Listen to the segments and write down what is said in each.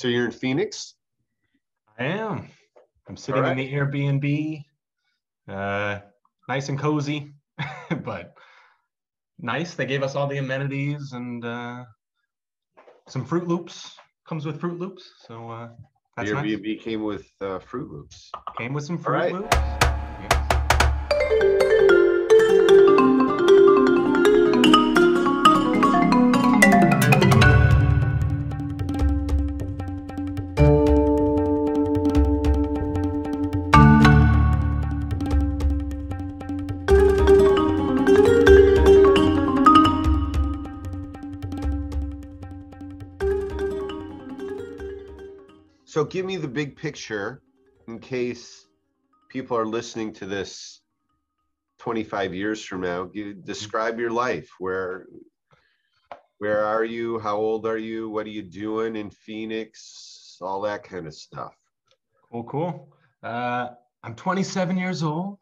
So you're in Phoenix? I am. I'm sitting right. in the Airbnb, uh, nice and cozy, but nice. They gave us all the amenities and uh, some Froot Loops. Comes with Froot Loops, so uh, that's the Airbnb nice. came with uh, Froot Loops. Came with some Fruit right. Loops. Big picture in case people are listening to this 25 years from now. Give, describe your life. Where where are you? How old are you? What are you doing in Phoenix? All that kind of stuff. Cool, cool. Uh, I'm 27 years old.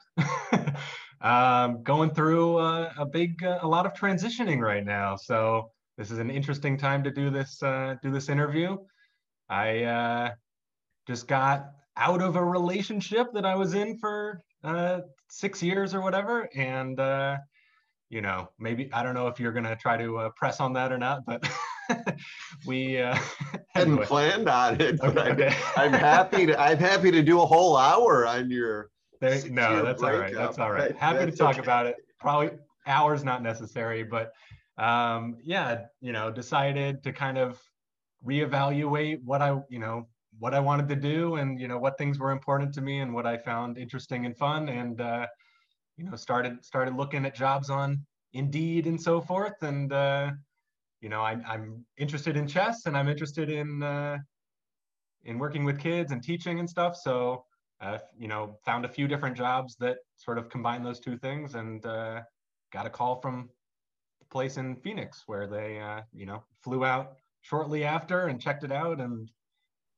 um, going through uh, a big, uh, a lot of transitioning right now. So this is an interesting time to do this, uh, do this interview. I uh, just got out of a relationship that I was in for uh, six years or whatever. And, uh, you know, maybe, I don't know if you're going to try to uh, press on that or not, but we uh, hadn't anyway. planned on it. Okay. I'm, I'm, happy to, I'm happy to do a whole hour on your. There, no, that's all right. That's all right. Happy that's to talk okay. about it. Probably hours not necessary, but um, yeah, you know, decided to kind of reevaluate what I, you know, what I wanted to do and, you know, what things were important to me and what I found interesting and fun. And, uh, you know, started, started looking at jobs on Indeed and so forth. And, uh, you know, I, I'm interested in chess and I'm interested in, uh, in working with kids and teaching and stuff. So, uh, you know, found a few different jobs that sort of combine those two things and uh, got a call from the place in Phoenix where they, uh, you know, flew out shortly after and checked it out and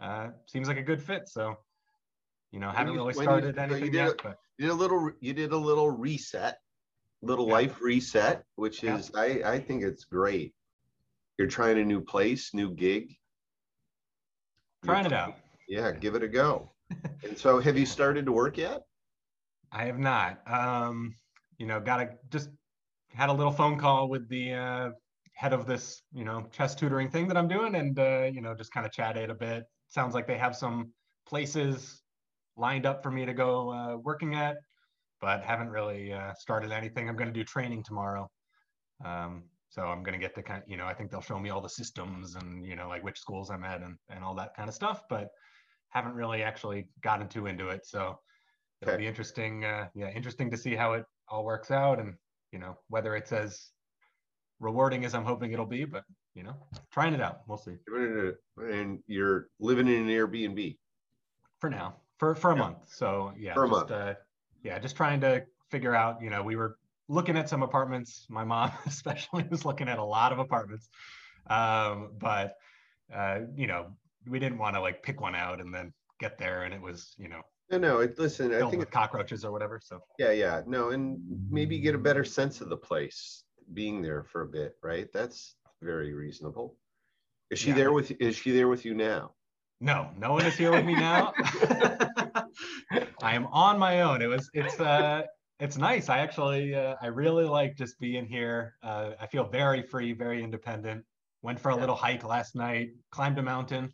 uh, seems like a good fit. So, you know, haven't you, really started you, anything you yet, but you did a little, you did a little reset, little yeah. life reset, which is. I, I think it's great. You're trying a new place, new gig. Trying You're, it out. Yeah, give it a go. and so, have you started to work yet? I have not. Um, you know, got to just had a little phone call with the uh, head of this, you know, chess tutoring thing that I'm doing, and uh, you know, just kind of chatted a bit. Sounds like they have some places lined up for me to go uh, working at, but haven't really uh, started anything. I'm going to do training tomorrow, um, so I'm going to get to kind, of, you know, I think they'll show me all the systems and you know, like which schools I'm at and and all that kind of stuff, but haven't really actually gotten too into it. So it'll okay. be interesting. Uh, yeah, interesting to see how it all works out, and you know, whether it's as rewarding as I'm hoping it'll be, but you know, trying it out. We'll see. And you're living in an Airbnb for now, for for a yeah. month. So yeah, for a just, month. Uh, yeah, just trying to figure out. You know, we were looking at some apartments. My mom especially was looking at a lot of apartments, um, but uh, you know, we didn't want to like pick one out and then get there and it was you know no, no. It, listen, I think with cockroaches or whatever. So yeah, yeah, no, and maybe get a better sense of the place being there for a bit, right? That's very reasonable. Is she yeah. there with is she there with you now? No, no one is here with me now. I am on my own. It was it's uh it's nice. I actually uh, I really like just being here. Uh, I feel very free, very independent. Went for a yeah. little hike last night, climbed a mountain.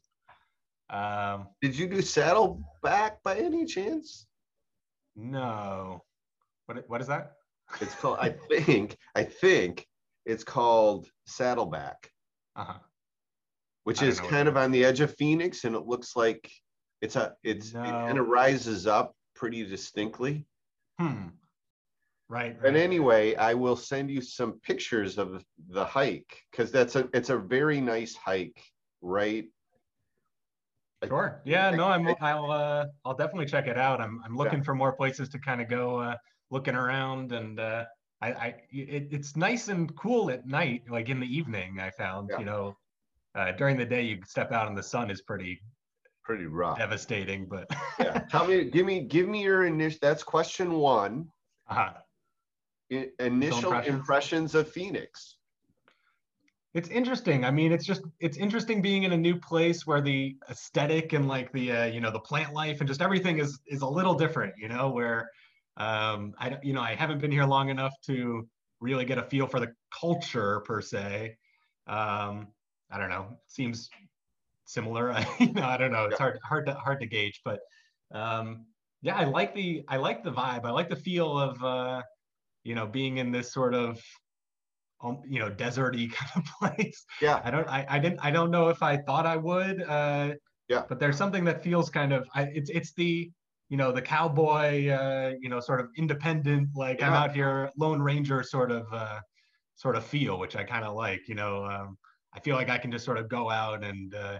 Um, Did you do saddleback by any chance? No. What what is that? It's called, I think, I think it's called Saddleback, uh-huh. which is kind of on the edge of Phoenix, and it looks like it's a it's no. it kind of rises up pretty distinctly. Hmm. Right, right. But anyway, I will send you some pictures of the hike because that's a it's a very nice hike, right? Sure. Yeah. No, I'm. I'll. Uh, I'll definitely check it out. I'm. I'm looking yeah. for more places to kind of go. Uh, looking around and uh, I, I it, it's nice and cool at night, like in the evening. I found, yeah. you know, uh, during the day you step out and the sun is pretty, pretty rough, devastating. But yeah, tell me, give me, give me your initial. That's question one. Uh-huh. I, initial impressions. impressions of Phoenix. it's interesting. I mean, it's just it's interesting being in a new place where the aesthetic and like the uh, you know the plant life and just everything is is a little different. You know, where um, I don't you know I haven't been here long enough to really get a feel for the culture per se. Um, I don't know. Seems similar. you know, I don't know. It's hard hard to hard to gauge, but um, yeah, I like the I like the vibe. I like the feel of uh, you know being in this sort of um, you know deserty kind of place yeah i don't I, I didn't i don't know if i thought i would uh yeah but there's something that feels kind of I, it's it's the you know the cowboy uh you know sort of independent like yeah. i'm out here lone ranger sort of uh sort of feel which i kind of like you know um i feel like i can just sort of go out and uh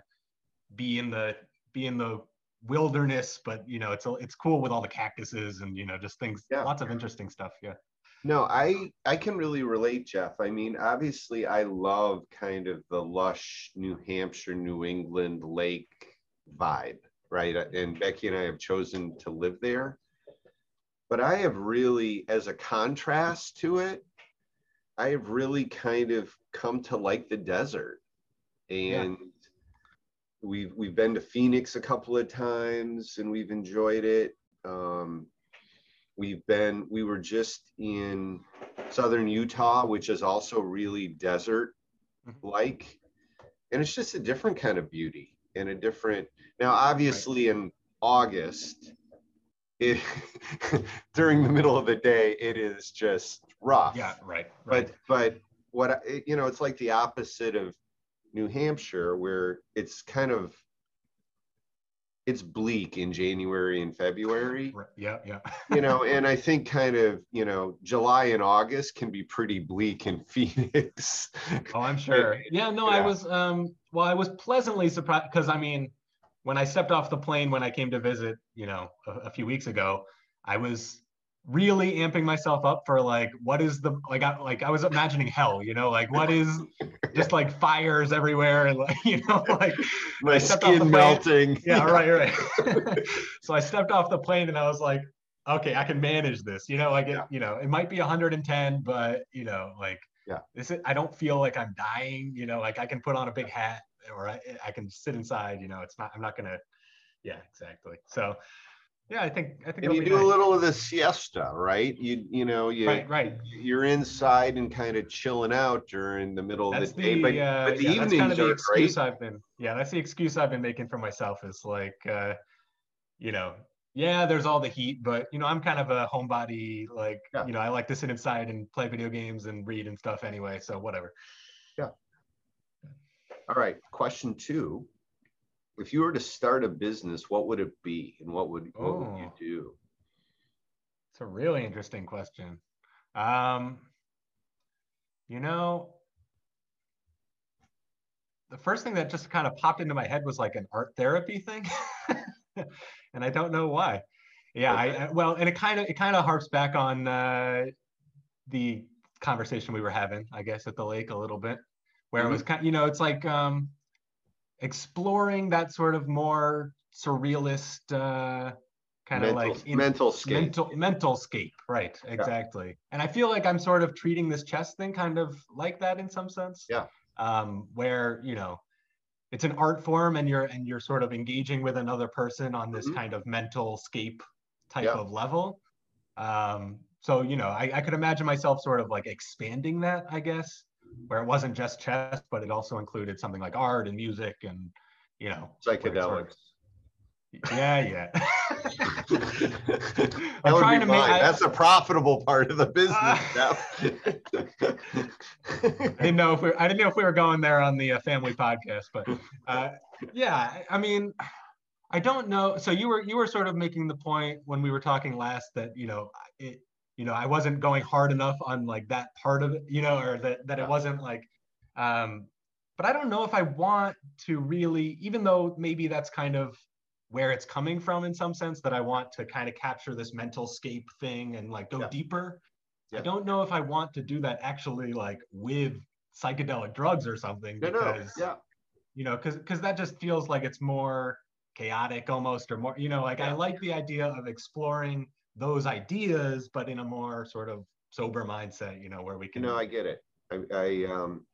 be in the be in the wilderness but you know it's it's cool with all the cactuses and you know just things yeah. lots of interesting stuff yeah no, I I can really relate, Jeff. I mean, obviously, I love kind of the lush New Hampshire, New England lake vibe, right? And Becky and I have chosen to live there. But I have really, as a contrast to it, I have really kind of come to like the desert. And yeah. we've we've been to Phoenix a couple of times and we've enjoyed it. Um, We've been, we were just in southern Utah, which is also really desert like. And it's just a different kind of beauty and a different, now, obviously, in August, it, during the middle of the day, it is just rough. Yeah, right. right. But, but what, you know, it's like the opposite of New Hampshire, where it's kind of it's bleak in January and February. Yeah, yeah. you know, and I think kind of, you know, July and August can be pretty bleak in Phoenix. Oh, I'm sure. yeah, no, yeah. I was um well, I was pleasantly surprised because I mean, when I stepped off the plane when I came to visit, you know, a, a few weeks ago, I was really amping myself up for like what is the like I like I was imagining hell, you know, like what is just like fires everywhere and like you know like my skin melting. Yeah, right, right. so I stepped off the plane and I was like, okay, I can manage this. You know, like it, yeah. you know, it might be 110, but you know, like yeah, this is, I don't feel like I'm dying. You know, like I can put on a big hat or I, I can sit inside. You know, it's not I'm not gonna. Yeah, exactly. So yeah, I think I think. And you do nice. a little of the siesta, right? You you know you right, right. You're inside and kind of chilling out during the middle that's of the, the day, but, uh, but the yeah, evenings that's kind of the excuse great. I've been yeah, that's the excuse I've been making for myself is like, uh, you know, yeah, there's all the heat, but you know, I'm kind of a homebody. Like, yeah. you know, I like to sit inside and play video games and read and stuff anyway. So whatever. Yeah. All right. Question two if you were to start a business, what would it be, and what would what would you oh. do? It's a really interesting question. Um, you know, the first thing that just kind of popped into my head was like an art therapy thing, and I don't know why. Yeah, okay. I well, and it kind of it kind of harps back on uh, the conversation we were having, I guess, at the lake a little bit, where mm-hmm. it was kind, you know, it's like um, exploring that sort of more surrealist uh, kind of like in, mental scape. Mental, mental scape, right? Exactly. Yeah. And I feel like I'm sort of treating this chess thing kind of like that in some sense. Yeah. Um, where you know, it's an art form, and you're and you're sort of engaging with another person on this mm-hmm. kind of mental scape type yeah. of level. Um, so you know, I, I could imagine myself sort of like expanding that, I guess where it wasn't just chess, but it also included something like art and music and you know psychedelics. Yeah, yeah. I'm trying to make I, that's a profitable part of the business. Uh, I didn't know if we I didn't know if we were going there on the uh, family podcast, but uh, yeah, I mean, I don't know. So you were you were sort of making the point when we were talking last that you know it you know i wasn't going hard enough on like that part of it you know or that that it wasn't like um but i don't know if i want to really even though maybe that's kind of where it's coming from in some sense that i want to kind of capture this mental scape thing and like go yeah. deeper yeah. i don't know if i want to do that actually like with psychedelic drugs or something because yeah you know because because that just feels like it's more chaotic almost or more you know like i like the idea of exploring those ideas, but in a more sort of sober mindset, you know, where we can. No, I get it. I, I um,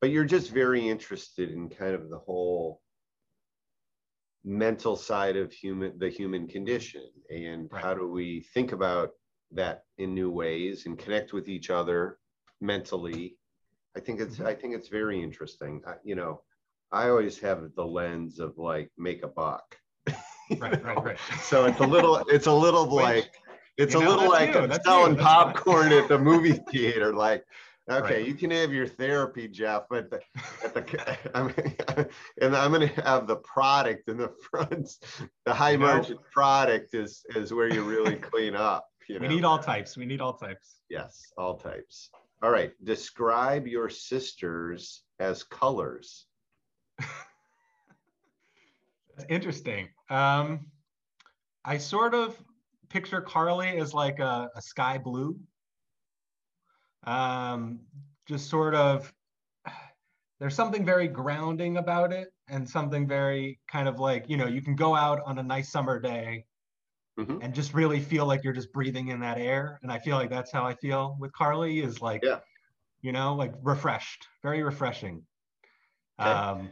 but you're just very interested in kind of the whole mental side of human the human condition and right. how do we think about that in new ways and connect with each other mentally i think it's mm-hmm. i think it's very interesting I, you know i always have the lens of like make a buck right right right so it's a little it's a little like it's you know, a little like I'm selling popcorn at the movie theater like Okay, right. you can have your therapy, Jeff, but the, at the I mean, and I'm going to have the product in the front. The high you margin know, product is is where you really clean up. You know? We need all types. We need all types. Yes, all types. All right. Describe your sisters as colors. That's interesting. Um, I sort of picture Carly as like a, a sky blue um, just sort of there's something very grounding about it and something very kind of like you know you can go out on a nice summer day mm-hmm. and just really feel like you're just breathing in that air and i feel like that's how i feel with carly is like yeah. you know like refreshed very refreshing okay. um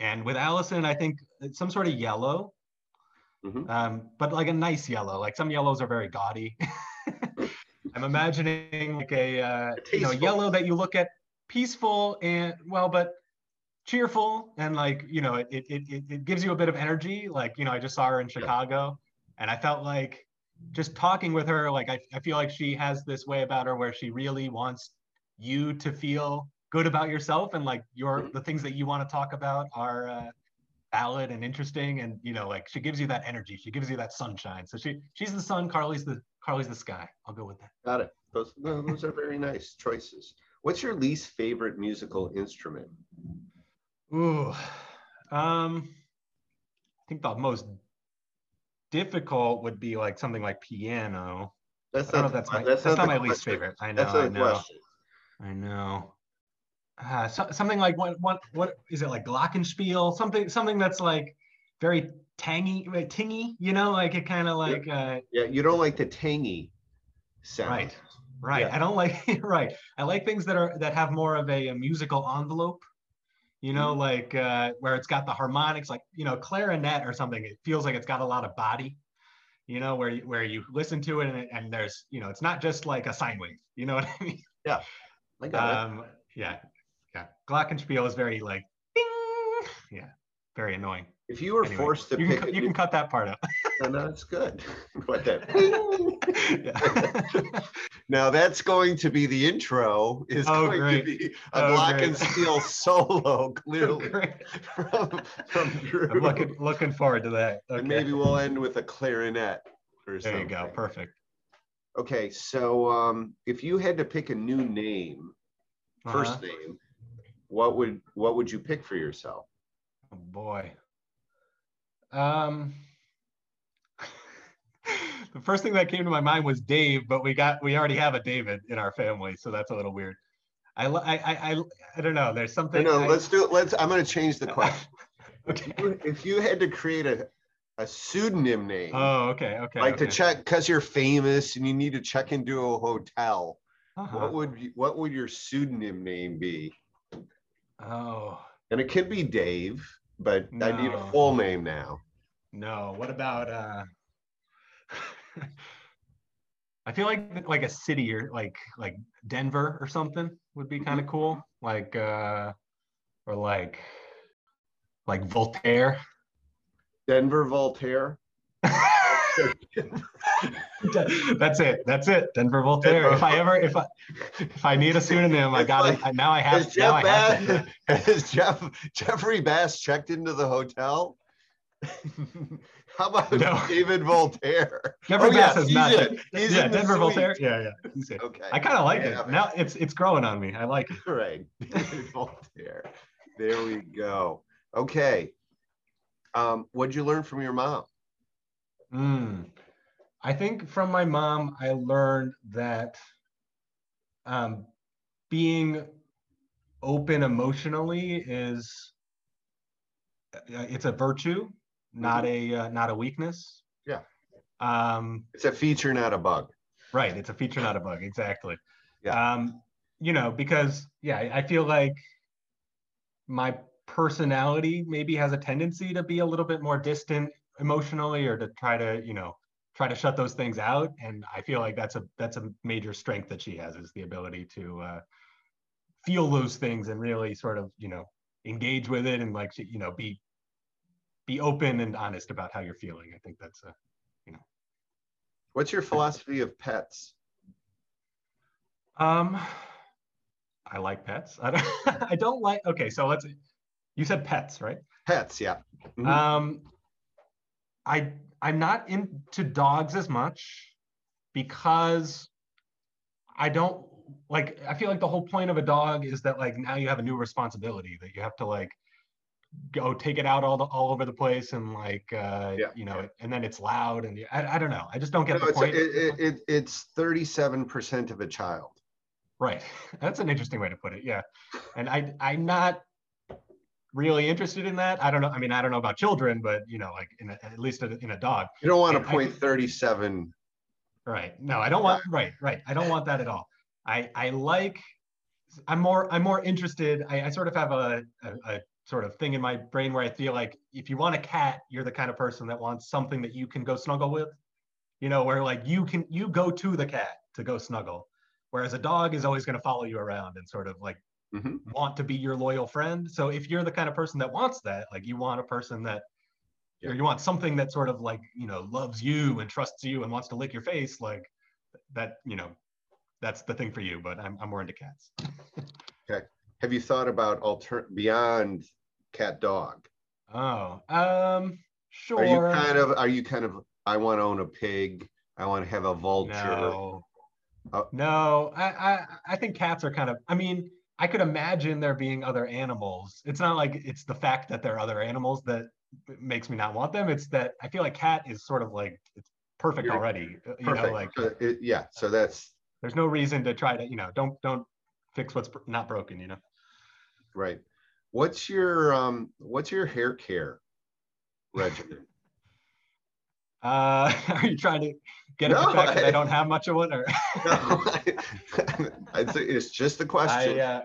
and with allison i think some sort of yellow mm-hmm. um but like a nice yellow like some yellows are very gaudy I'm imagining like a uh, you know yellow that you look at peaceful and well, but cheerful and like you know it, it it it gives you a bit of energy. Like you know I just saw her in Chicago, and I felt like just talking with her like I, I feel like she has this way about her where she really wants you to feel good about yourself and like your mm-hmm. the things that you want to talk about are uh, valid and interesting and you know like she gives you that energy she gives you that sunshine. So she she's the sun carly's the carly's the sky. I'll go with that. Got it. Those those are very nice choices. What's your least favorite musical instrument? Ooh um i think the most difficult would be like something like piano. That's not, that's my that's, that's not, not my least favorite. I know i know. i know uh, so, something like what what what is it like glockenspiel something something that's like very tangy tingy you know like it kind of like yeah. uh yeah you don't like the tangy sound right right yeah. i don't like right i like things that are that have more of a, a musical envelope you know mm-hmm. like uh where it's got the harmonics like you know clarinet or something it feels like it's got a lot of body you know where where you listen to it and, and there's you know it's not just like a sine wave you know what i mean yeah I got um it. yeah yeah. Glockenspiel is very like, ding! yeah, very annoying. If you were anyway, forced to you pick, can, you can cut that part out. no, no, that's good. What that? now that's going to be the intro. Is oh, going great. to be a oh, Glockenspiel solo, clearly from, from Drew. I'm looking looking forward to that. Okay. And maybe we'll end with a clarinet. Or there something. you go. Perfect. Okay, so um, if you had to pick a new name, 1st uh-huh. name, what would what would you pick for yourself? Oh boy. Um the first thing that came to my mind was Dave, but we got we already have a David in our family, so that's a little weird. I I I I, don't know. There's something. No, no I, let's do it. Let's. I'm going to change the question. okay. If you, if you had to create a a pseudonym name. Oh, okay, okay. Like okay. to check because you're famous and you need to check into a hotel. Uh-huh. What would you, what would your pseudonym name be? Oh. And it could be Dave, but no. I need a full name now. No. What about uh I feel like like a city or like like Denver or something would be kind of mm-hmm. cool. Like uh or like like Voltaire. Denver Voltaire. That's it. That's it. Denver Voltaire. Denver. If I ever, if I, if I need a pseudonym, I got like, it. Now I have. Has Jeff, I have Bass, has Jeff Jeffrey Bass checked into the hotel? How about no. David Voltaire? Jeffrey oh, Bass has not. In, he's yeah, Denver Voltaire. Yeah, yeah. He's Okay. I kind of like yeah, it. Now it's it's growing on me. I like it. Right. David Voltaire. There we go. Okay. Um, what'd you learn from your mom? Mm. I think from my mom, I learned that um, being open emotionally is uh, it's a virtue, not mm-hmm. a uh, not a weakness. Yeah. Um, it's a feature, not a bug. Right. It's a feature, not a bug. Exactly. Yeah. Um, you know, because yeah, I feel like my personality maybe has a tendency to be a little bit more distant emotionally or to try to, you know, try to shut those things out. And I feel like that's a that's a major strength that she has is the ability to uh, feel those things and really sort of, you know, engage with it and like you know be be open and honest about how you're feeling. I think that's a, you know. What's your philosophy of pets? Um, I like pets. I don't. I don't like. Okay, so let's. You said pets, right? Pets, yeah. Mm-hmm. Um, I I'm not into dogs as much because I don't like. I feel like the whole point of a dog is that like now you have a new responsibility that you have to like go take it out all the, all over the place and like uh yeah. you know and then it's loud and I, I don't know i just don't get no, the point a, it, it, it's 37% of a child Right. That's an interesting way to put it. Yeah. And I I'm not really interested in that. I don't know. I mean, I don't know about children, but you know, like in a, at least in a dog. You don't want to point 37. Right. No, I don't want right, right. I don't want that at all. I I like I'm more I'm more interested. I, I sort of have a, a, a sort of thing in my brain where I feel like if you want a cat, you're the kind of person that wants something that you can go snuggle with. You know, where like you can you go to the cat to go snuggle Whereas a dog is always going to follow you around and sort of like mm-hmm. want to be your loyal friend. So if you're the kind of person that wants that, like you want a person that yeah. or you want something that sort of like, you know, loves you and trusts you and wants to lick your face, like that, you know, that's the thing for you, but I'm, I'm more into cats. okay. Have you thought about alter beyond cat dog? Oh, um, sure. Are you kind of, are you kind of, I want to own a pig. I want to have a vulture. No. Uh, no, I, I I think cats are kind of. I mean, I could imagine there being other animals. It's not like it's the fact that there are other animals that makes me not want them. It's that I feel like cat is sort of like it's perfect already. Perfect. You know, like uh, it, yeah. So that's there's no reason to try to you know don't don't fix what's not broken. You know. Right. What's your um What's your hair care regimen? Uh, are you trying to get no, fact I, I, don't have much of one, or? no, I, say it's just a question. I,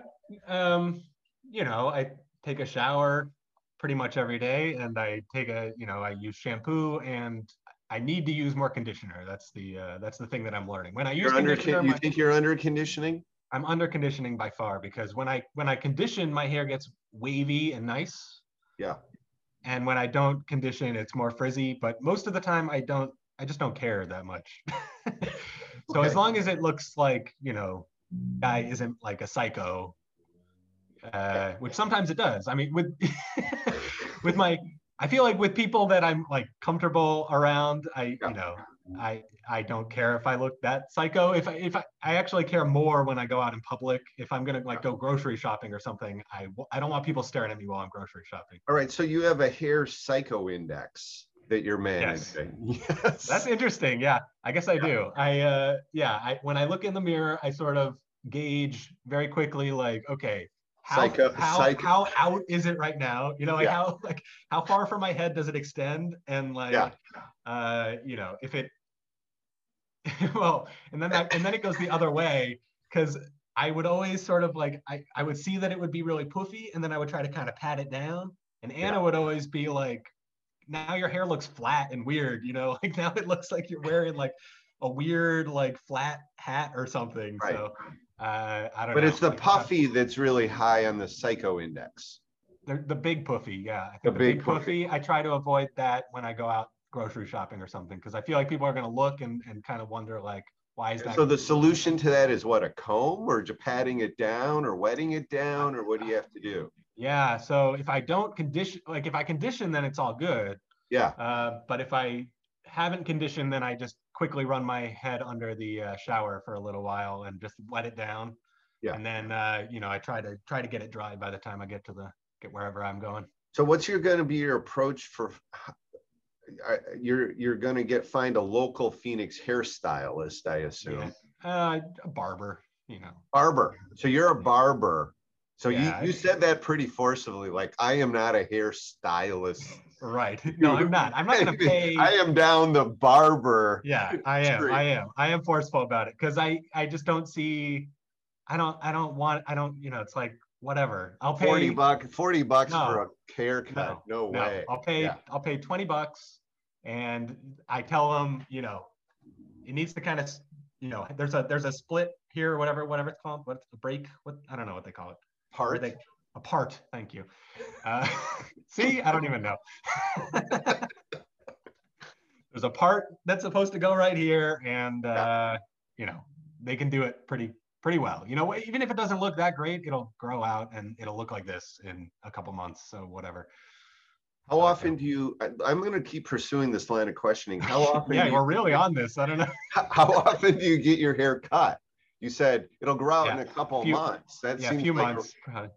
uh, um, you know, I take a shower pretty much every day, and I take a, you know, I use shampoo, and I need to use more conditioner. That's the uh, that's the thing that I'm learning. When I use you're conditioner, under, you my, think you're under conditioning? I'm under conditioning by far because when I when I condition, my hair gets wavy and nice. Yeah and when I don't condition, it's more frizzy. But most of the time, I don't. I just don't care that much. so okay. as long as it looks like you know, guy isn't like a psycho, uh, which sometimes it does. I mean, with with my, I feel like with people that I'm like comfortable around, I yeah. you know, I I don't care if I look that psycho. If I if I, I actually care more when I go out in public. If I'm gonna like go grocery shopping or something, I I don't want people staring at me while I'm grocery shopping. All right, so you have a hair psycho index that you're managing. Yes. yes. That's interesting. Yeah, I guess I do. I uh yeah, I when I look in the mirror, I sort of gauge very quickly like okay, how, psycho, how, how out is it right now? You know, like yeah. how like how far from my head does it extend? And like yeah. uh, you know, if it well, and then that, and then it goes the other way because I would always sort of like I, I would see that it would be really poofy and then I would try to kind of pat it down. And Anna yeah. would always be like, now your hair looks flat and weird, you know, like now it looks like you're wearing like a weird like flat hat or something. Right. So uh, I don't but know. it's the puffy that's really high on the psycho index. The, the big puffy, yeah. the, the big, big puffy. puffy. I try to avoid that when I go out grocery shopping or something because I feel like people are going to look and, and kind of wonder like why is that? So the solution to that is what a comb or just patting it down or wetting it down or what do you have to do? Yeah. So if I don't condition, like if I condition, then it's all good. Yeah. Uh, but if I haven't conditioned, then I just quickly run my head under the uh, shower for a little while and just let it down. Yeah. And then uh, you know I try to try to get it dry by the time I get to the get wherever I'm going. So what's your going to be your approach for? You're you're going to get find a local Phoenix hairstylist, I assume. Yeah. Uh, a barber, you know. Barber. So you're a barber. So yeah, you, you said that pretty forcibly, like I am not a hairstylist. Right. No, I'm not. I'm not going to pay. I am down the barber. Yeah, I am. Tree. I am. I am forceful about it because I I just don't see I don't I don't want I don't you know it's like whatever. I'll pay 40 bucks 40 bucks no, for a haircut. No, no, no, way. I'll pay yeah. I'll pay 20 bucks and I tell them, you know, it needs to kind of you know, there's a there's a split here or whatever whatever it's called. What's the break? What I don't know what they call it. Part. They, a part. Thank you. Uh, see, I don't even know. there's a part that's supposed to go right here, and uh, you know they can do it pretty pretty well. You know, even if it doesn't look that great, it'll grow out and it'll look like this in a couple months. So whatever. How often do you? I, am going to keep pursuing this line of questioning. How often? yeah, you, we're really on this. I don't know. how often do you get your hair cut? You said it'll grow out yeah, in a couple few, months. That yeah, seems a few like months. A,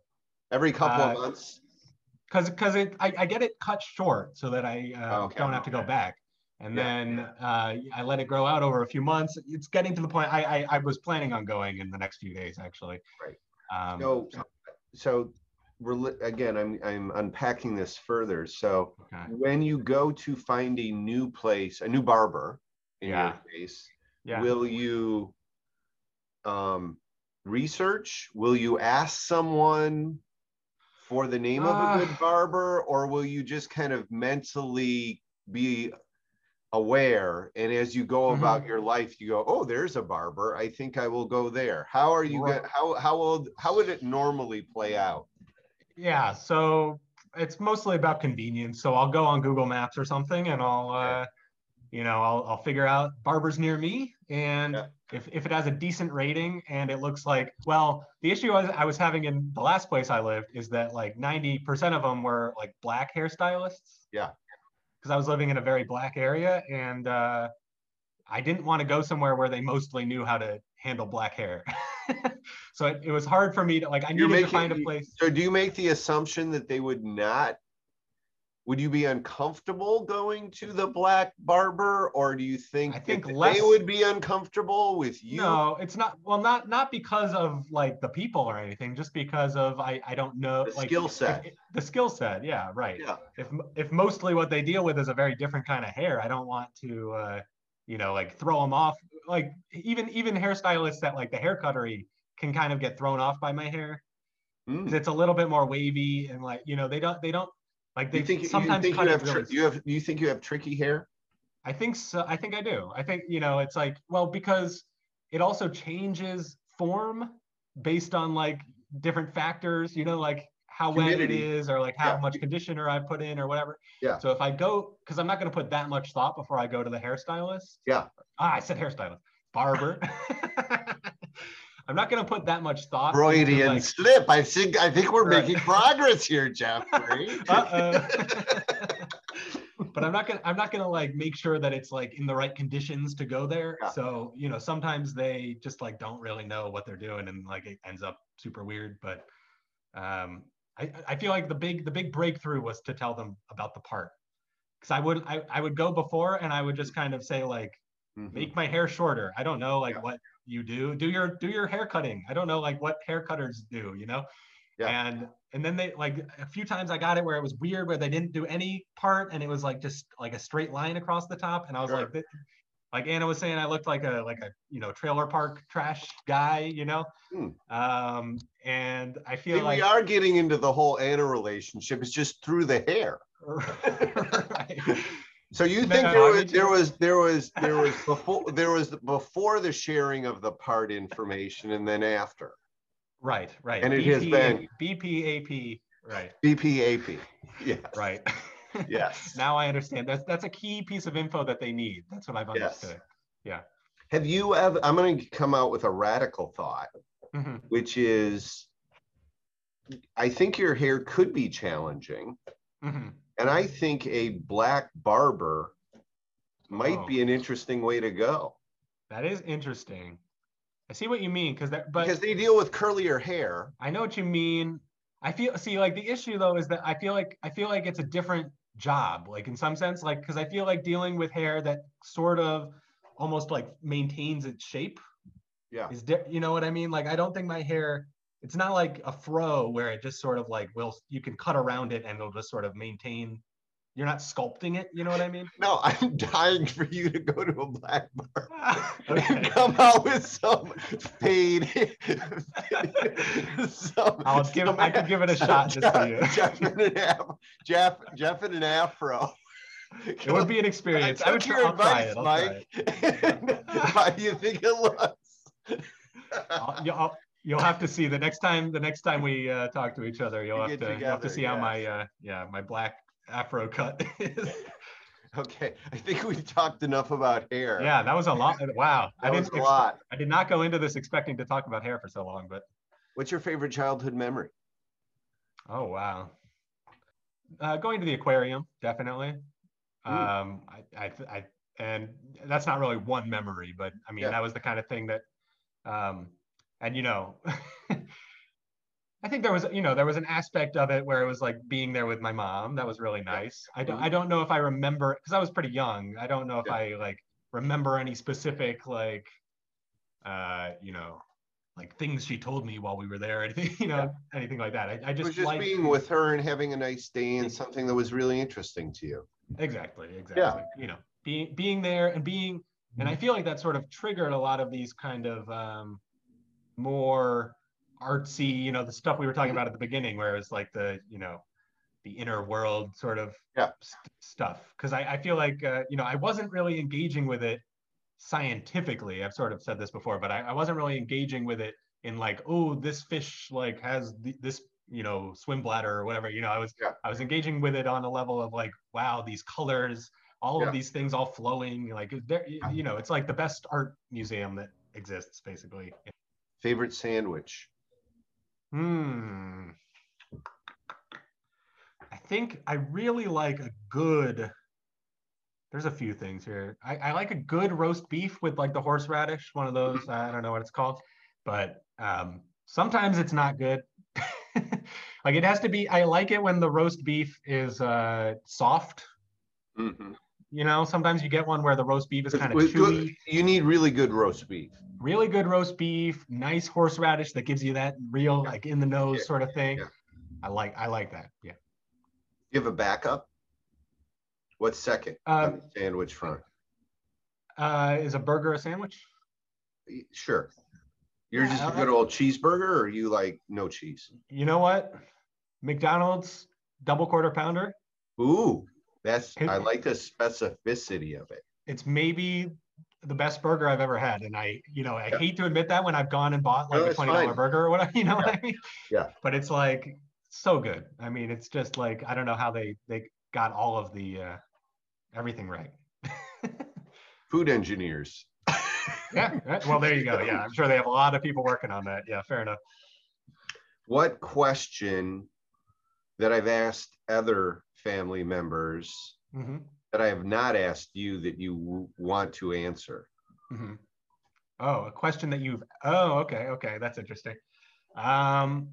every couple uh, of months. Because because it I, I, get it cut short so that I uh, okay. don't have to go back and yeah. then uh, I let it grow out over a few months. It's getting to the point. I, I, I was planning on going in the next few days, actually. Right. Um, so, so again. I'm I'm unpacking this further. So okay. when you go to find a new place, a new barber in yeah. your case, yeah. will you um, research? Will you ask someone? For the name of a ah. good barber, or will you just kind of mentally be aware and as you go mm-hmm. about your life you go oh there's a barber i think i will go there how are you right. how how old how would it normally play out yeah so it's mostly about convenience so i'll go on google maps or something and i'll uh you know i'll, I'll figure out barbers near me and yeah. if, if it has a decent rating and it looks like well the issue was i was having in the last place i lived is that like 90% of them were like black hairstylists yeah because I was living in a very black area and uh, I didn't want to go somewhere where they mostly knew how to handle black hair. so it, it, was hard for me to like I needed making, to find a place. So do you make the assumption that they would not would you be uncomfortable going to the black barber or do you think, I think less, they would be uncomfortable with you? No it's not well not not because of like the people or anything just because of i i don't know the like skill set. if, the skill set yeah right. Yeah. If if mostly what they deal with is a very different kind of hair i don't want to uh you know like throw them off like even even hairstylists that like the hair cuttery can kind of get thrown off by my hair. Mm. it's a little bit more wavy and like you know they don't they don't like they you think, sometimes you, think you have really you have you think you have tricky hair? I think so. I think I do. I think you know it's like well because it also changes form based on like different factors. You know like how wet it is or like how yeah. much conditioner I put in or whatever. Yeah. So if I go because I'm not going to put that much thought before I go to the hairstylist. Yeah. Ah, I said hairstylist, barber. I'm not going to put that much thought. Freudian like, slip. I think I think we're right. making progress here, Jeffrey. but I'm not gonna I'm not gonna like make sure that it's like in the right conditions to go there. Yeah. So you know sometimes they just like don't really know what they're doing and like it ends up super weird. But um, I I feel like the big the big breakthrough was to tell them about the part because I would I, I would go before and I would just kind of say like mm-hmm. make my hair shorter. I don't know like yeah. what you do do your do your hair cutting i don't know like what hair cutters do you know yeah. and and then they like a few times i got it where it was weird where they didn't do any part and it was like just like a straight line across the top and i was sure. like like anna was saying i looked like a like a you know trailer park trash guy you know hmm. um and i feel See, like we are getting into the whole anna relationship it's just through the hair right. So you think no, there, was, there was there was there was before there was before the sharing of the part information and then after. Right, right. And it BP, has been BPAP, right. BPAP. Yeah. Right. yes. now I understand. That's that's a key piece of info that they need. That's what I've understood. Yes. Yeah. Have you ever I'm going to come out with a radical thought, mm-hmm. which is I think your hair could be challenging. Mm-hmm and I think a black barber might oh. be an interesting way to go. That is interesting. I see what you mean because that, but because they deal with curlier hair. I know what you mean. I feel see like the issue though is that I feel like I feel like it's a different job, like in some sense, like because I feel like dealing with hair that sort of almost like maintains its shape. Yeah. Is di- you know what I mean? Like I don't think my hair it's not like a fro where it just sort of like will you can cut around it and it'll just sort of maintain you're not sculpting it. You know what I mean? No, I'm dying for you to go to a black bar okay. and come out with some fade. some, I'll give. Some, I can give it a shot just for you. Jeff in an afro. Jeff, Jeff in an afro. It would be an experience. I, I would try, your advice, Mike. How do you think it looks? I'll, I'll, you'll have to see the next time. The next time we uh, talk to each other, you'll have to together, you'll have to see yeah. how my uh, yeah my black afro cut is. Okay, I think we've talked enough about hair. Yeah, that was a lot. Wow, that I didn't was a lot. I did not go into this expecting to talk about hair for so long, but. What's your favorite childhood memory? Oh wow, uh, going to the aquarium definitely. Mm. Um, I, I, I, and that's not really one memory, but I mean yeah. that was the kind of thing that, um, and you know, I think there was, you know, there was an aspect of it where it was like being there with my mom. That was really nice. I don't, I don't know if I remember because I was pretty young. I don't know if yeah. I like remember any specific like, uh, you know, like things she told me while we were there, anything, you know, yeah. anything like that. I, I just, just liked, being with her and having a nice day and something that was really interesting to you. Exactly. Exactly. Yeah. You know, being being there and being, and I feel like that sort of triggered a lot of these kind of um, more artsy, you know, the stuff we were talking about at the beginning, where it's like the, you know, the inner world sort of yeah. st- stuff. Because I, I feel like, uh, you know, I wasn't really engaging with it scientifically. I've sort of said this before, but I, I wasn't really engaging with it in like, oh, this fish like has th- this, you know, swim bladder or whatever. You know, I was yeah. I was engaging with it on a level of like, wow, these colors, all yeah. of these things all flowing. Like, there, you know, it's like the best art museum that exists, basically. Favorite sandwich? Hmm. I think I really like a good. There's a few things here. I, I like a good roast beef with like the horseradish, one of those. Mm-hmm. I don't know what it's called, but um, sometimes it's not good. like it has to be. I like it when the roast beef is uh, soft. Mm-hmm. You know, sometimes you get one where the roast beef is kind of chewy. Good, you need really good roast beef. Really good roast beef, nice horseradish that gives you that real yeah. like in the nose yeah. sort of thing. Yeah. I like I like that. Yeah. You have a backup? What's second uh, sandwich front? Uh, is a burger a sandwich? Sure. You're just a good old cheeseburger, or you like no cheese? You know what? McDonald's double quarter pounder. Ooh, that's I like the specificity of it. It's maybe the best burger I've ever had, and I, you know, I hate to admit that when I've gone and bought like no, a twenty dollar burger or whatever, you know yeah. what I mean? Yeah. But it's like so good. I mean, it's just like I don't know how they they got all of the uh, everything right. Food engineers. yeah. Well, there you go. Yeah, I'm sure they have a lot of people working on that. Yeah, fair enough. What question that I've asked other family members mm-hmm. that I have not asked you that you w- want to answer? Mm-hmm. Oh, a question that you've. Oh, okay, okay, that's interesting. Um,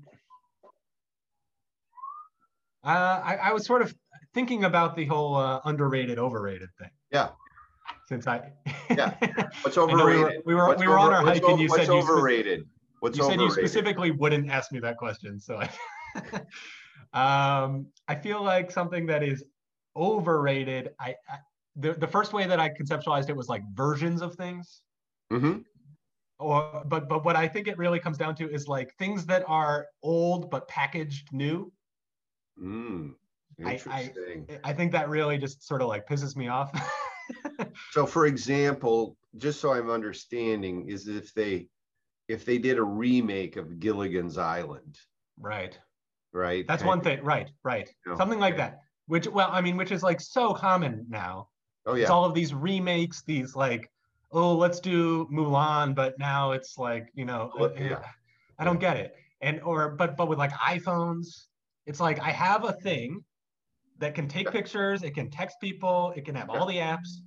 uh, I, I was sort of thinking about the whole uh, underrated, overrated thing. Yeah. Since I. yeah. What's overrated? we were we were, we were over, on our hike, and you said you overrated. What's you overrated? said you specifically wouldn't ask me that question, so I. Um, I feel like something that is overrated. I, I, the the first way that I conceptualized it was like versions of things. Mm-hmm. Or but but what I think it really comes down to is like things that are old but packaged new. Mm, interesting. I, I, I think that really just sort of like pisses me off. so for example, just so I'm understanding, is if they if they did a remake of Gilligan's Island. Right right? That's and, one thing, right? Right. Something like that. Which, well, I mean, which is like so common now. Oh yeah. It's all of these remakes, these like, oh, let's do Mulan, but now it's like, you know, well, uh, yeah. I don't get it. And or but but with like iPhones, it's like I have a thing that can take yeah. pictures, it can text people, it can have yeah. all the apps.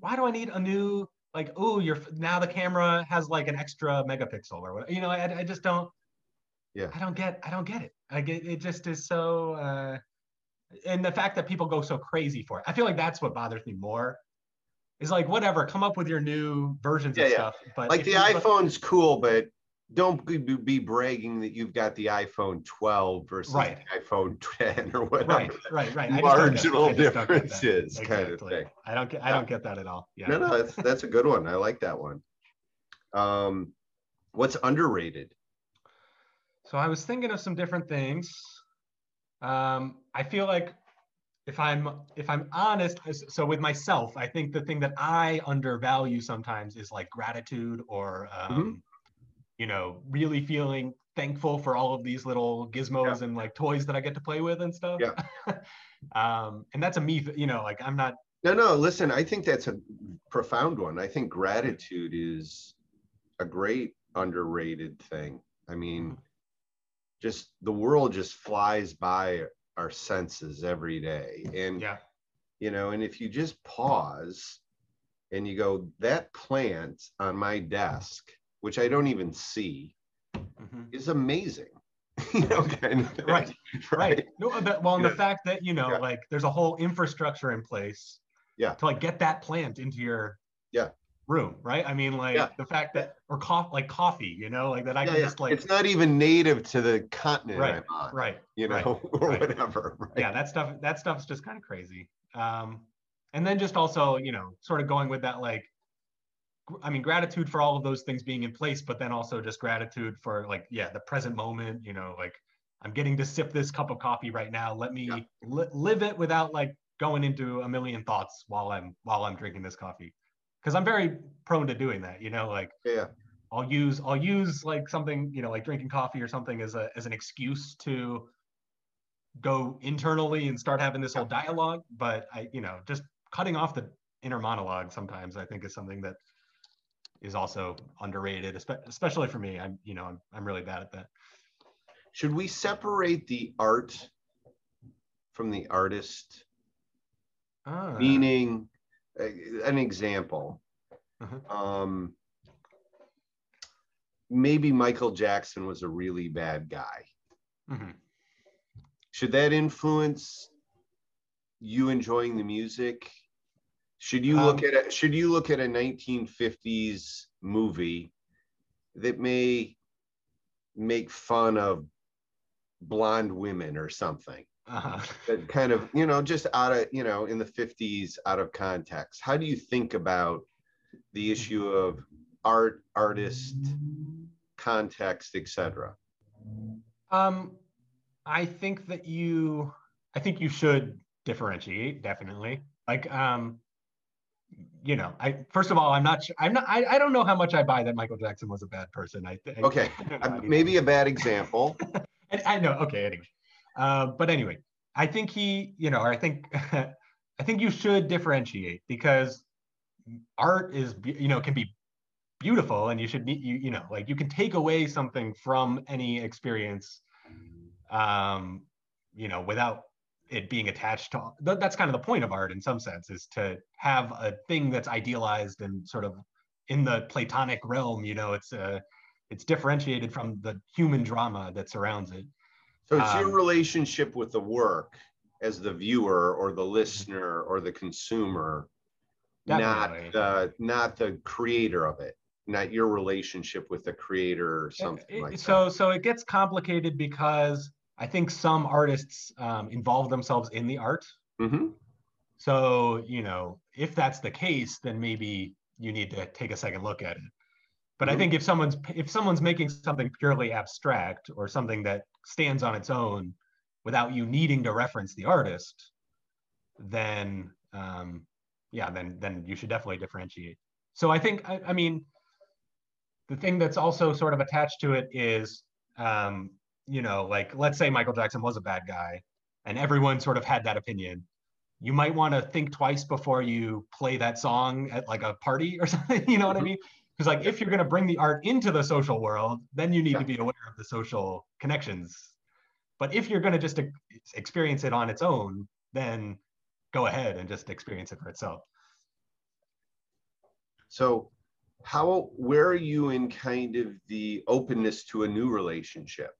Why do I need a new like? Oh, you're now the camera has like an extra megapixel or whatever. You know, I, I just don't. Yeah. I don't get. I don't get it. Like it, it just is so, uh, and the fact that people go so crazy for it. I feel like that's what bothers me more. Is like whatever, come up with your new versions yeah, of yeah. stuff. But like the iPhone's cool, but don't be bragging that you've got the iPhone 12 versus right. the iPhone 10 or whatever. Right, right, right. Marginal differences, exactly. kind of thing. I don't get, I don't get that at all. Yeah. No, no, that's that's a good one. I like that one. Um, what's underrated? So I was thinking of some different things. Um, I feel like if I'm if I'm honest, so with myself, I think the thing that I undervalue sometimes is like gratitude or um, mm-hmm. you know really feeling thankful for all of these little gizmos yeah. and like toys that I get to play with and stuff. Yeah. um, and that's a me, you know, like I'm not. No, no. Listen, I think that's a profound one. I think gratitude is a great underrated thing. I mean, mm-hmm. Just the world just flies by our senses every day. And, yeah. you know, and if you just pause and you go, that plant on my desk, which I don't even see, mm-hmm. is amazing. you know, kind of right, right. No, but, well, and the fact that you know, yeah. like, there's a whole infrastructure in place, yeah, to like get that plant into your yeah room, right? I mean, like yeah. the fact that or coffee, like coffee, you know, like that I yeah, can yeah. just like it's not even native to the continent right, on, right, you know, right, or right. whatever. Right? Yeah, that stuff that stuff's just kind of crazy. Um, and then just also, you know, sort of going with that, like, I mean, gratitude for all of those things being in place, but then also just gratitude for like, yeah, the present moment. You know, like I'm getting to sip this cup of coffee right now. Let me li- live it without like going into a million thoughts while I'm while I'm drinking this coffee because I'm very prone to doing that. You know, like yeah, I'll use I'll use like something you know like drinking coffee or something as a as an excuse to go internally and start having this whole dialogue. But I you know just cutting off the inner monologue sometimes I think is something that is also underrated, especially for me. I'm you know I'm I'm really bad at that. Should we separate the art from the artist? Ah. Meaning an example. Uh-huh. Um, maybe Michael Jackson was a really bad guy. Mm-hmm. Should that influence you enjoying the music? Should you look um, at a, should you look at a 1950s movie that may make fun of blonde women or something? Uh-huh. that kind of you know just out of you know in the 50s out of context. How do you think about the issue of art artist context etc um i think that you i think you should differentiate definitely. Like um you know i first of all i'm not sure. i'm not I, I don't know how much i buy that michael jackson was a bad person. I, I okay. Maybe a bad example. I, I know okay anyway uh, but anyway, I think he, you know, I think, I think you should differentiate because art is, you know, can be beautiful, and you should, you, you know, like you can take away something from any experience, um, you know, without it being attached to. That's kind of the point of art, in some sense, is to have a thing that's idealized and sort of in the Platonic realm. You know, it's a, uh, it's differentiated from the human drama that surrounds it. So it's um, your relationship with the work as the viewer or the listener or the consumer, definitely. not the not the creator of it, not your relationship with the creator or something it, like so, that. So it gets complicated because I think some artists um, involve themselves in the art. Mm-hmm. So you know, if that's the case, then maybe you need to take a second look at it. But mm-hmm. I think if someone's if someone's making something purely abstract or something that stands on its own without you needing to reference the artist, then um, yeah, then then you should definitely differentiate. So I think I, I mean the thing that's also sort of attached to it is um, you know like let's say Michael Jackson was a bad guy and everyone sort of had that opinion you might want to think twice before you play that song at like a party or something you know what i mm-hmm. mean because like if you're going to bring the art into the social world then you need yeah. to be aware of the social connections but if you're going to just experience it on its own then go ahead and just experience it for itself so how where are you in kind of the openness to a new relationship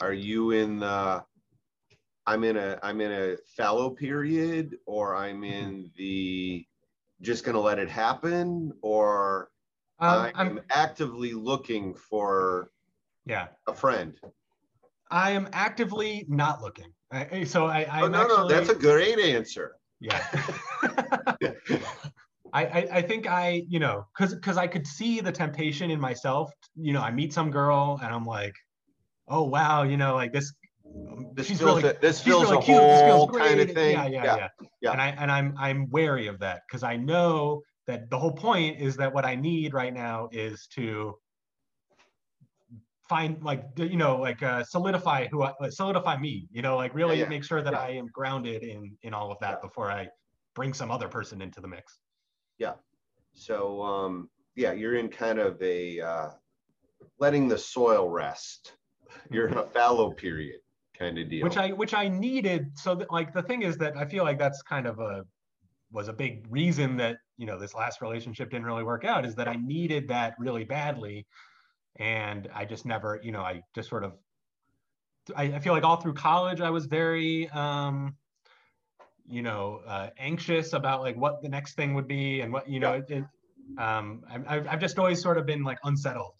are you in the i'm in a i'm in a fallow period or i'm mm-hmm. in the just going to let it happen or um, I'm, I'm, actively looking for Yeah. A friend. I am actively not looking. I, so I, I'm oh, no, actually, no, that's a great answer. Yeah. I, I, I think I, you know, cause, cause I could see the temptation in myself. You know, I meet some girl and I'm like, oh wow, you know, like this. This she's feels really, a, this feels really a cute. whole kind of thing. Yeah, yeah, yeah, yeah. yeah. And I and I'm I'm wary of that because I know that the whole point is that what I need right now is to find like you know like uh, solidify who I, solidify me you know like really yeah, yeah. make sure that yeah. I am grounded in in all of that before I bring some other person into the mix. Yeah. So um yeah, you're in kind of a uh, letting the soil rest. You're in a fallow period kind of deal. Which I which I needed so that like the thing is that I feel like that's kind of a was a big reason that you know this last relationship didn't really work out is that I needed that really badly and I just never, you know, I just sort of, I, I feel like all through college I was very, um, you know, uh, anxious about like what the next thing would be and what, you know, yeah. it, it, um, I've, I've just always sort of been like unsettled,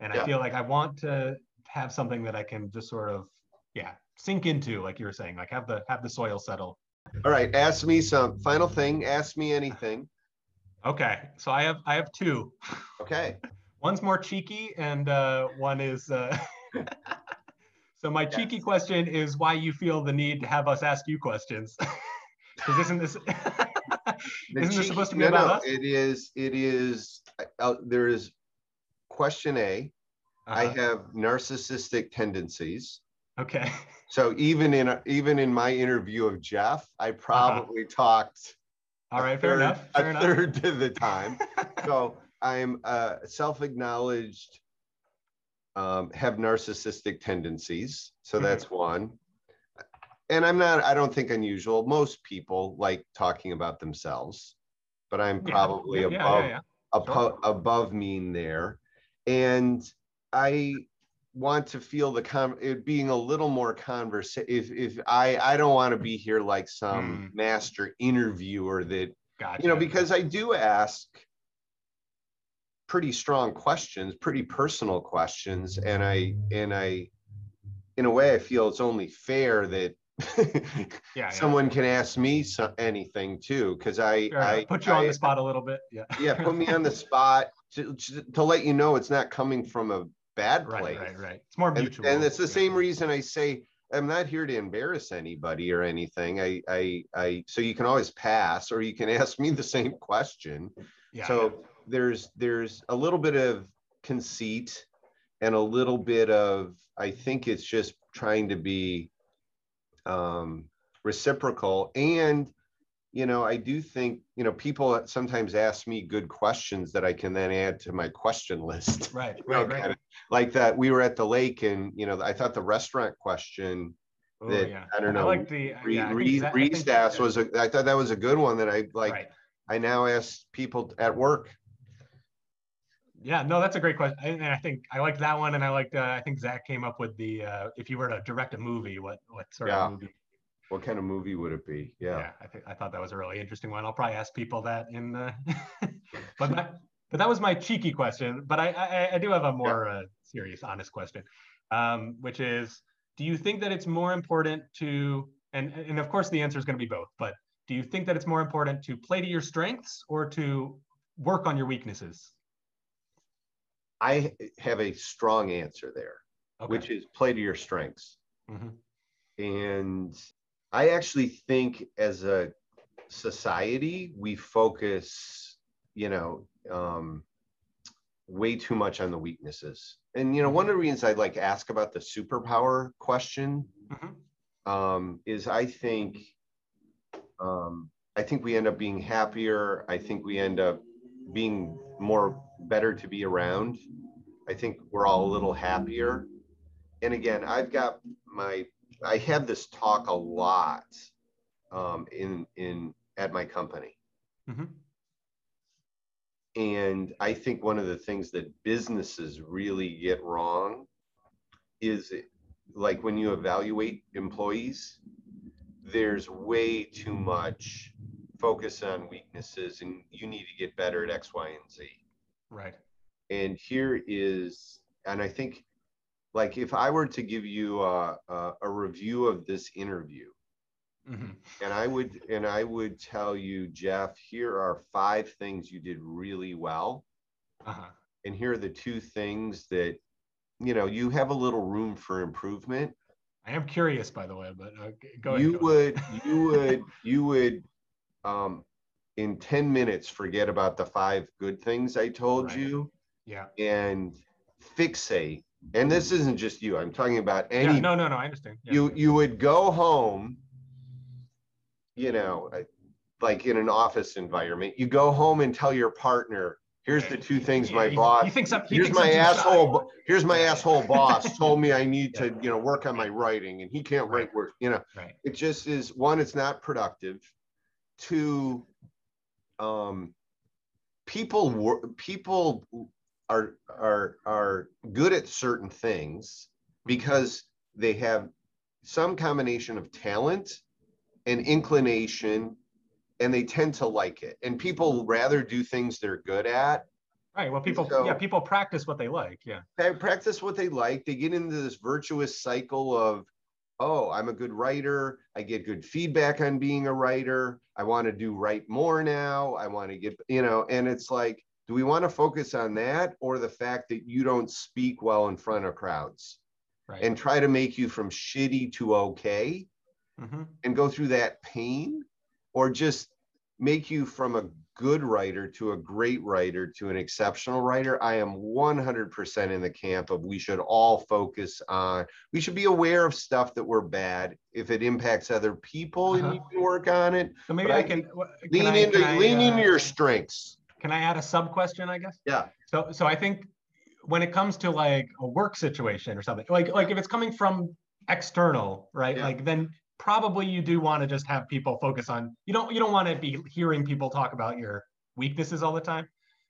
and yeah. I feel like I want to have something that I can just sort of, yeah, sink into, like you were saying, like have the have the soil settle. All right, ask me some final thing. Ask me anything. Okay, so I have I have two. Okay one's more cheeky and uh, one is uh... so my yes. cheeky question is why you feel the need to have us ask you questions because isn't this isn't cheeky, this supposed to be no, about no, us it is it is uh, there is question a uh-huh. I have narcissistic tendencies okay so even in even in my interview of jeff i uh-huh. probably uh-huh. talked all right fair third, enough fair a enough. third of the time so I'm uh, self-acknowledged, um, have narcissistic tendencies. So mm-hmm. that's one. And I'm not, I don't think unusual. Most people like talking about themselves, but I'm probably yeah, above, yeah, yeah, above, above mean there. And I want to feel the con it being a little more conversation. If, if I, I don't want to be here like some mm. master interviewer that, gotcha. you know, because I do ask, pretty strong questions, pretty personal questions, and I and I, in a way, I feel it's only fair that yeah, someone yeah. can ask me so, anything too, because I, sure, I put you I, on the spot a little bit. Yeah, yeah, put me on the spot to, to let you know it's not coming from a bad place. Right, right, right. It's more mutual. And, and it's the yeah. same reason I say I'm not here to embarrass anybody or anything. I, I, I. So you can always pass, or you can ask me the same question. Yeah, so there's there's a little bit of conceit and a little bit of I think it's just trying to be um, reciprocal and you know I do think you know people sometimes ask me good questions that I can then add to my question list. Right, right, right. Kind of, like that we were at the lake and you know I thought the restaurant question Ooh, that yeah. I don't know. I like the yeah, Reese asked was a, I thought that was a good one that I like. Right. I now ask people at work yeah, no, that's a great question. And I think I liked that one, and I liked. Uh, I think Zach came up with the uh, if you were to direct a movie, what what sort yeah. of movie? What kind of movie would it be? Yeah, yeah. I think I thought that was a really interesting one. I'll probably ask people that in the. but my, but that was my cheeky question. But I I, I do have a more yeah. uh, serious, honest question, um, which is, do you think that it's more important to and and of course the answer is going to be both, but do you think that it's more important to play to your strengths or to work on your weaknesses? I have a strong answer there, okay. which is play to your strengths. Mm-hmm. And I actually think as a society, we focus, you know, um, way too much on the weaknesses. And, you know, one of the reasons I like ask about the superpower question mm-hmm. um, is I think, um, I think we end up being happier. I think we end up being more better to be around. I think we're all a little happier. And again, I've got my I have this talk a lot um, in in at my company. Mm-hmm. And I think one of the things that businesses really get wrong is like when you evaluate employees, there's way too much focus on weaknesses and you need to get better at X, Y, and Z. Right. And here is, and I think like if I were to give you a, a, a review of this interview, mm-hmm. and I would and I would tell you, Jeff, here are five things you did really well, uh-huh. and here are the two things that you know you have a little room for improvement. I am curious, by the way, but uh, go ahead. You go would, you would, you would, um, in ten minutes, forget about the five good things I told right. you. Yeah. And fixate and this isn't just you i'm talking about any yeah, no no no i understand yeah. you you would go home you know like in an office environment you go home and tell your partner here's the two things yeah, my he, boss he thinks he here's thinks my asshole here's my asshole boss told me i need to you know work on my writing and he can't right. write work you know right. it just is one it's not productive two um people people are are are good at certain things because they have some combination of talent and inclination and they tend to like it. And people rather do things they're good at. Right. Well people so, yeah people practice what they like. Yeah. They practice what they like. They get into this virtuous cycle of oh i'm a good writer. I get good feedback on being a writer. I want to do write more now. I want to get you know and it's like do we want to focus on that or the fact that you don't speak well in front of crowds right. and try to make you from shitty to okay mm-hmm. and go through that pain or just make you from a good writer to a great writer to an exceptional writer i am 100% in the camp of we should all focus on we should be aware of stuff that we're bad if it impacts other people uh-huh. and you can work on it so maybe i can, can lean I, into I, lean uh, into your strengths can I add a sub question, I guess? Yeah. So so I think when it comes to like a work situation or something, like like if it's coming from external, right? Yeah. Like then probably you do want to just have people focus on you don't you don't want to be hearing people talk about your weaknesses all the time.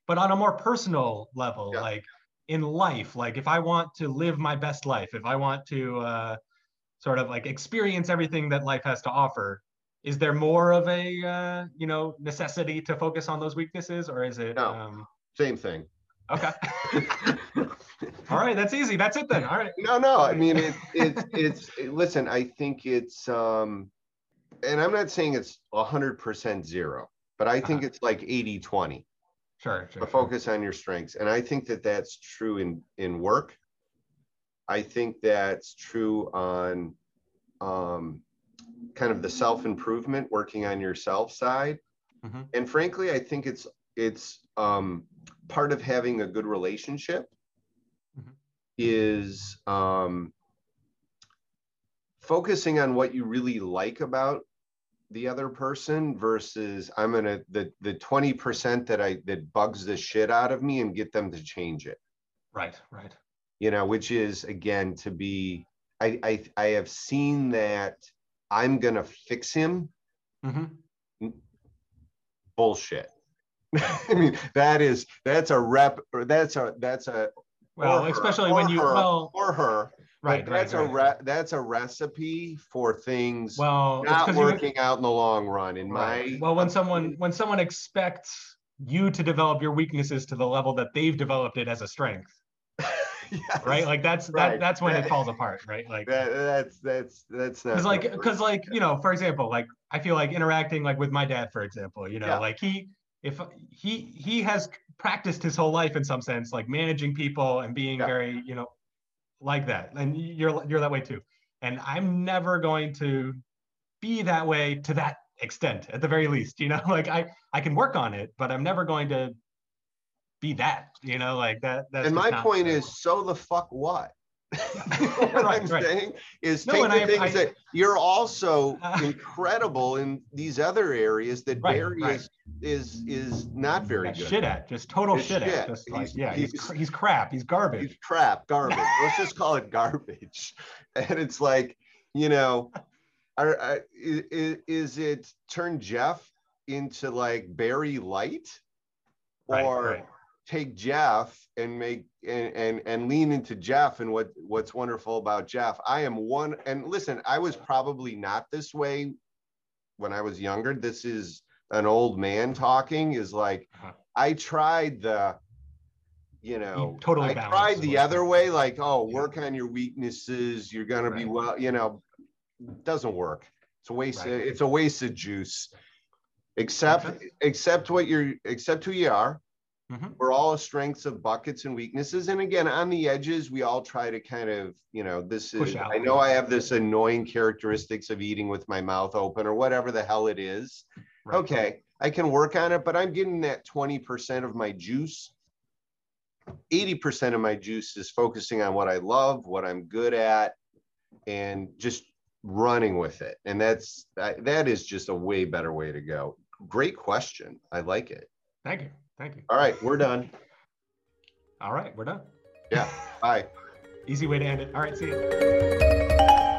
But on a more personal level, yeah. like in life, like if I want to live my best life, if I want to uh, sort of like experience everything that life has to offer, is there more of a uh, you know necessity to focus on those weaknesses or is it no, um... same thing. Okay. All right that's easy. That's it then. All right. No no i mean it, it's it's listen i think it's um and i'm not saying it's 100% zero but i think uh-huh. it's like 80 20 sure, sure, sure. focus on your strengths. And i think that that's true in in work. I think that's true on um kind of the self improvement, working on yourself side. Mm-hmm. And frankly, I think it's it's um, part of having a good relationship mm-hmm. is um, focusing on what you really like about the other person versus I'm gonna the the 20% that I that bugs the shit out of me and get them to change it. Right, right. You know, which is again to be I I, I have seen that I'm gonna fix him. Mm-hmm. Bullshit. I mean, that is that's a rep. Or that's a that's a. Well, especially when you her, well for her. Right, that's right, a. Re- that's a recipe for things well not working out in the long run. In right. my well, when someone when someone expects you to develop your weaknesses to the level that they've developed it as a strength, yes. right like that's right. that that's when it falls apart right like that, that's that's that's because like because like you know for example like i feel like interacting like with my dad for example you know yeah. like he if he he has practiced his whole life in some sense like managing people and being yeah. very you know like that and you're you're that way too and i'm never going to be that way to that extent at the very least you know like i i can work on it but i'm never going to be that, you know, like that. That's and my point is, so the fuck what? what right, I'm right. saying is no, take the I, things I, that you're also uh, incredible in these other areas that right, Barry right. is is is not very good. Shit at, just total shit, shit, at, just like yeah, he's, he's, he's crap, he's garbage. He's crap, garbage. Let's just call it garbage. And it's like, you know, are, are, is, is it turn Jeff into like Barry Light, or take Jeff and make and, and and lean into Jeff and what what's wonderful about Jeff. I am one and listen, I was probably not this way when I was younger. This is an old man talking is like uh-huh. I tried the you know, totally I tried the other way, like, oh, yeah. work on your weaknesses. You're gonna be well, you know, doesn't work. It's a waste. Right. It's a waste of juice. Except okay. accept what you're, accept who you are. Mm-hmm. We're all strengths of buckets and weaknesses. And again, on the edges, we all try to kind of, you know, this Push is, out. I know I have this annoying characteristics of eating with my mouth open or whatever the hell it is. Right. Okay, I can work on it, but I'm getting that 20% of my juice. 80% of my juice is focusing on what I love, what I'm good at, and just running with it. And that's that is just a way better way to go. Great question. I like it. Thank you. Thank you. All right, we're done. All right, we're done. Yeah. Bye. Easy way to end it. All right, see you.